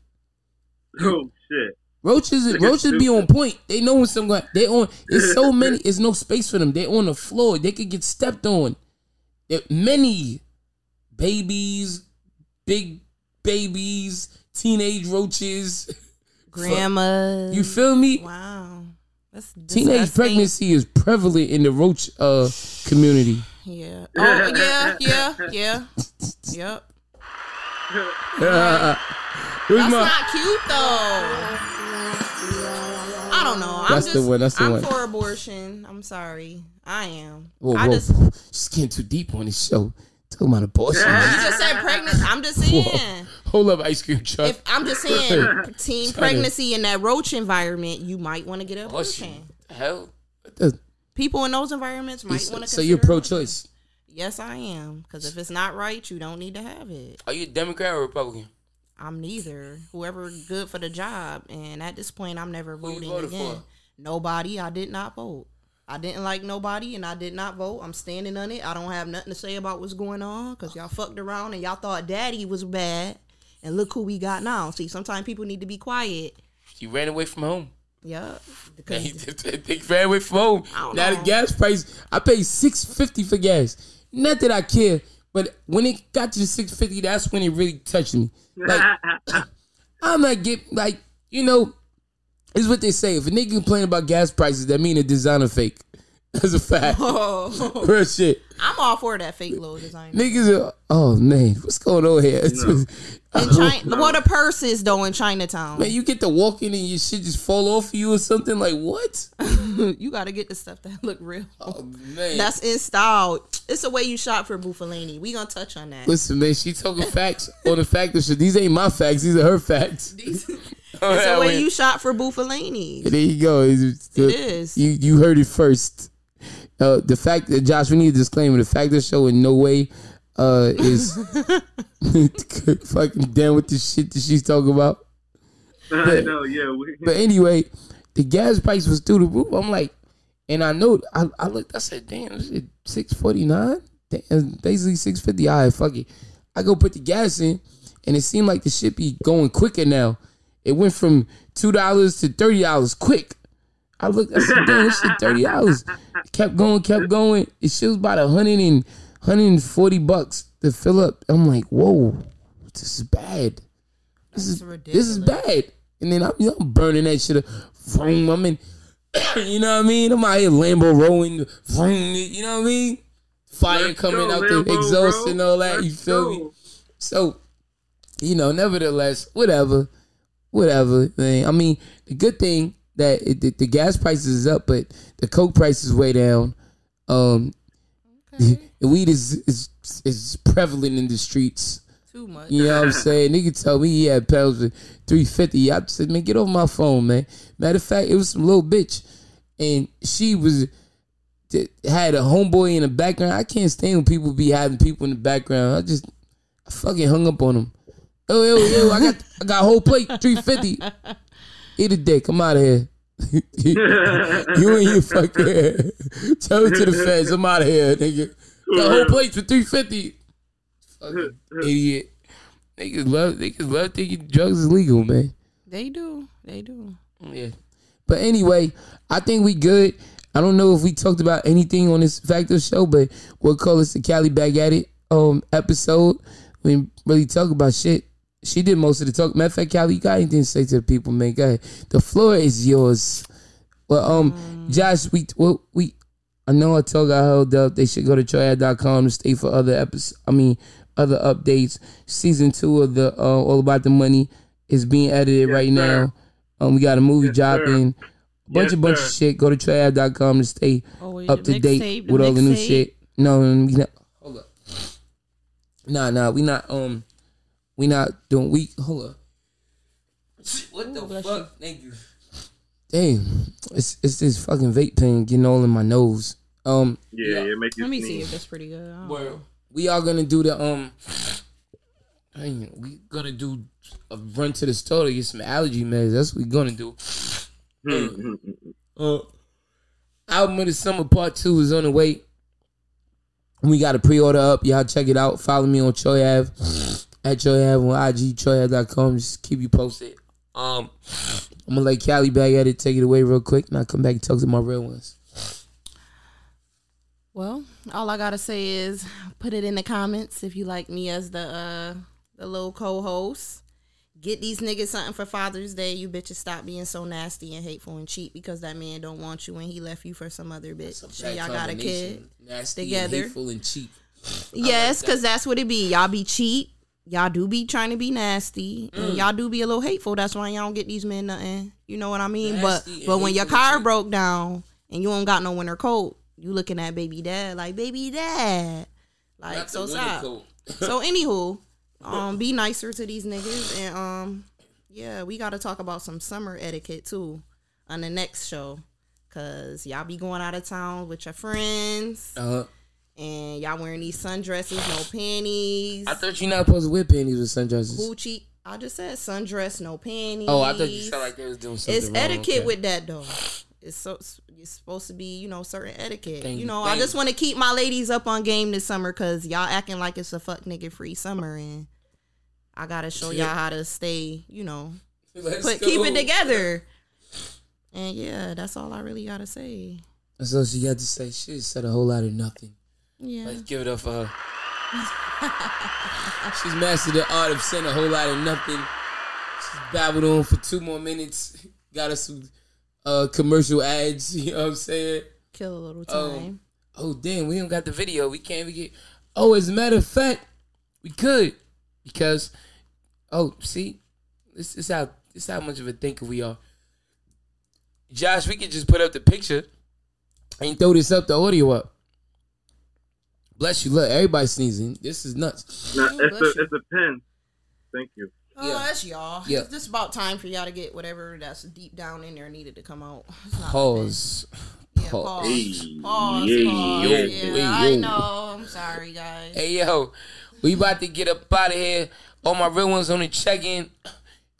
oh shit.
roaches
Nigga
roaches be on point. They know when someone they on. It's so many. It's no space for them. They on the floor. They could get stepped on. There many babies, big babies, teenage roaches.
Grandma.
You feel me?
Wow. That's
Teenage pregnancy is prevalent in the roach uh community.
Yeah. Oh yeah. Yeah. Yeah. Yep.
Where's
That's
my-
not cute though. I don't know. I'm
That's the
just,
one, that's the
I'm
one.
for abortion. I'm sorry. I am.
Whoa,
I
whoa.
just
She's getting too deep on this show. Talking about abortion.
you just said pregnant. I'm just saying.
Hold up, ice cream truck.
If I'm just saying teen
Sorry.
pregnancy in that roach environment, you might want to get an
Abortion.
abortion.
Hell. What the-
People in those environments might want to.
So you're pro-choice.
Yes, I am. Because if it's not right, you don't need to have it.
Are you a Democrat or Republican?
I'm neither. Whoever good for the job, and at this point, I'm never
Who
voting
voted
again.
for?
Nobody. I did not vote. I didn't like nobody, and I did not vote. I'm standing on it. I don't have nothing to say about what's going on because y'all fucked around and y'all thought Daddy was bad, and look who we got now. See, sometimes people need to be quiet.
You ran away from home.
Yeah,
They ran home.
I
Now the gas price, I paid six fifty for gas. Not that I care, but when it got to six fifty, that's when it really touched me. Like I'm not get like you know, is what they say. If a nigga complain about gas prices, that mean a designer fake. That's a fact.
oh,
Real shit.
I'm all for that fake low design.
Niggas are, oh man, what's going on here?
In China, what a purse is though in Chinatown.
Man, you get to walk in and your shit just fall off you or something like what?
you got to get the stuff that look real.
Oh man.
That's in style. It's the way you shop for Buffalini. We gonna touch on that.
Listen, man, she talking facts on the fact that shit. These ain't my facts, these are her facts.
it's
Oh,
the way you shop for Buffalini.
There you go. It's- the-
It is.
You you heard it first. Uh, the fact that Josh, we need a disclaimer. The fact of the show in no way uh, is fucking down with the shit that she's talking about.
I know, yeah.
But anyway, the gas price was through the roof. I'm like, and I know I, I looked. I said, damn, this shit six forty nine. Basically six fifty. All right, fuck it. I go put the gas in, and it seemed like the shit be going quicker now. It went from two dollars to thirty dollars quick. I looked. I said, damn, this shit thirty dollars. Kept going, kept going. It shit was about a hundred and hundred and forty bucks to fill up. I'm like, whoa, this is bad. This is this is bad. And then I'm, you know, I'm burning that shit. Up. Vroom, I'm in. you know what I mean? I'm out here Lambo rolling. Vroom, you know what I mean? Fire
Let's
coming
go,
out
Lambo,
the exhaust
bro.
and all that. You
Let's
feel me? So, you know, nevertheless, whatever, whatever. Man. I mean, the good thing that it, the, the gas prices is up, but the coke price is way down. Um, the weed is is is prevalent in the streets.
Too much.
You know what I'm saying? Nigga told me he had pounds with 350. I said, man, get off my phone, man. Matter of fact, it was some little bitch. And she was had a homeboy in the background. I can't stand when people be having people in the background. I just I fucking hung up on them. Oh, yo, yo, I got I got a whole plate, 350. Eat a dick. I'm out of here. you and your fucking tell it to the feds. I'm out of here, nigga. The whole place for 350. Fucking idiot. Niggas love niggas love thinking drugs is legal, man.
They do. They do.
Yeah. But anyway, I think we good. I don't know if we talked about anything on this Facto show, but we'll call this the Cali Back at It um episode. We didn't really talk about shit. She did most of the talk. Matter of fact, Cali, you got anything to say to the people, man? Go ahead. The floor is yours. Well, um, Josh, we well, we I know I told got held up. They should go to troyave.com to stay for other episodes. I mean, other updates. Season two of the uh, All About the Money is being edited
Yes,
right
sir.
now. Um, we got a movie
Yes, sir.
Bunch
Yes,
of bunch
sir.
of shit. Go to troyave.com to stay
Oh,
up to date
mixtape,
with all the new
mixtape.
shit. No, no, we not. Hold up. Nah, nah, we not. Um, we not doing. We hold up. What the
bless
fuck? Thank you. Damn, it's it's this fucking vape pen getting all in my nose. Um,
Yeah, yeah, make you
Let me see if that's pretty good. I know.
we are gonna do the um. dang, We gonna do a run to the store to get some allergy meds. That's what we gonna do.
Hmm,
Uh, album of the summer part two is on the way. We got a pre-order up. Y'all check it out. Follow me on Troy Ave at Troy Ave on IG TroyAve.com. Just keep you posted. Um, I'm gonna let Callie back at it. Take it away real quick, and I'll come back and talk to my real ones.
Well, all I gotta say is put it in the comments if you like me as the uh the little co-host. Get these niggas something for Father's Day. You bitches stop being so nasty and hateful and cheap because that man don't want you and he left you for some other bitch. And y'all got a kid.
Nasty
together.
and hateful and cheap.
Yes, because that's what it be. Y'all be cheap. Y'all do be trying to be nasty.
Mm.
And y'all do be a little hateful. That's why y'all don't get these men nothing. You know what I mean?
Nasty
but but when your car broke down and you don't got no winter coat, you looking at baby dad like baby dad. Like
Not
so stop. so anywho, um, be nicer to these niggas and um, yeah, we got to talk about some summer etiquette too on the next show, cause y'all be going out of town with your friends
Uh,
and y'all wearing these sundresses, no panties,
I thought you're not supposed to wear panties with sundresses.
Gucci. I just said sundress, no panties.
Oh, I thought you sounded like they was doing something
it's
wrong.
etiquette
Okay.
with that though. It's so it's supposed to be, you know, certain etiquette.
Thank
you
you,
know, I just want to keep my ladies up on game this summer because y'all acting like it's a fuck nigga free summer and I gotta show y'all how to stay, you know,
Let's
put
go.
keep it together. And yeah, that's all I really gotta say.
That's all she got to say. She said a whole lot of nothing.
Yeah.
Let's give it up for her. She's mastered the art of saying a whole lot of nothing. She's babbled on for two more minutes. Got us some uh, commercial ads. You know what I'm saying?
Kill a little
Oh.
time.
Oh damn, we don't got the video. We can't even get. Oh, as a matter of fact, we could because. Oh, see, this is how this is how much of a thinker we are. Josh, we could just put up the picture and throw this up, the audio up. Bless you. Look, everybody sneezing. This is nuts.
Nah,
Oh,
it's a
you.
it's a pen. Thank you.
Oh,
Yeah.
that's y'all.
Yeah.
It's just about time for y'all to get whatever that's deep down in there needed to come out. It's not
Pause.
Yeah,
Pause.
pause.
Hey,
Pause.
yeah,
pause.
yo,
yeah,
hey,
I know. I'm sorry, guys.
Hey yo, we about to get up out of here. All my real ones on the check-in.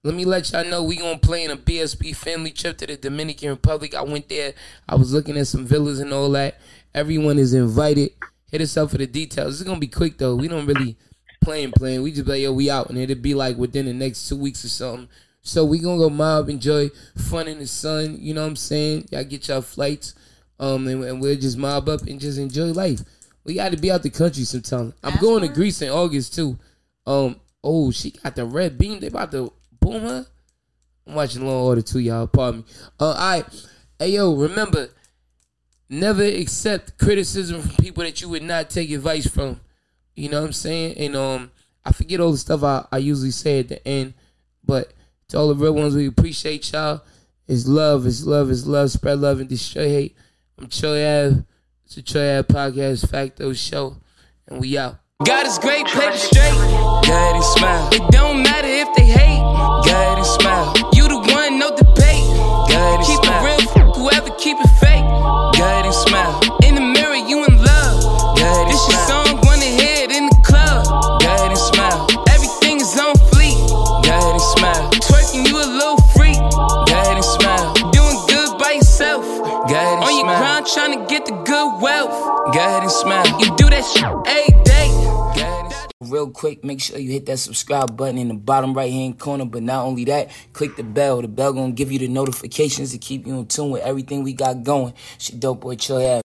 Let me let y'all know we gonna play in a BSB family trip to the Dominican Republic. I went there. I was looking at some villas and all that. Everyone is invited. Hit us up for the details. It's gonna be quick though. We don't really plan plan. We just be like, yo, we out, and it'll be like within the next two weeks or something. So we gonna go mob, enjoy fun in the sun. You know what I'm saying? Y'all get y'all flights, um, and, and we'll just mob up and just enjoy life. We got to be out the country sometime. I'm going to. Greece in August too. Um, oh, she got the red beam. They about to boom her. I'm watching Law Order too, y'all. Pardon me. Uh, all right. Hey yo, remember, never accept criticism from people that you would not take advice from. You know what I'm saying? And um, I forget all the stuff I, I usually say at the end, but to all the real ones, we appreciate y'all. It's love, it's love, it's love. Spread love and destroy hate. I'm Troy Ave. It's a Troy Ave podcast, Facto Show, and we out.
God is great, paper straight. Go ahead and smile. It don't matter if they hate. Go ahead and smile. You the one, no debate. Go ahead and keep
smile.
it real, f- whoever keep it fake. Go ahead and smile. You do that shit every day. Go Real quick, make sure you hit that subscribe button in the bottom right hand corner. But not only that, click the bell. The bell gonna give you the notifications to keep you in tune with everything we got going. Shit, dope boy, chill out.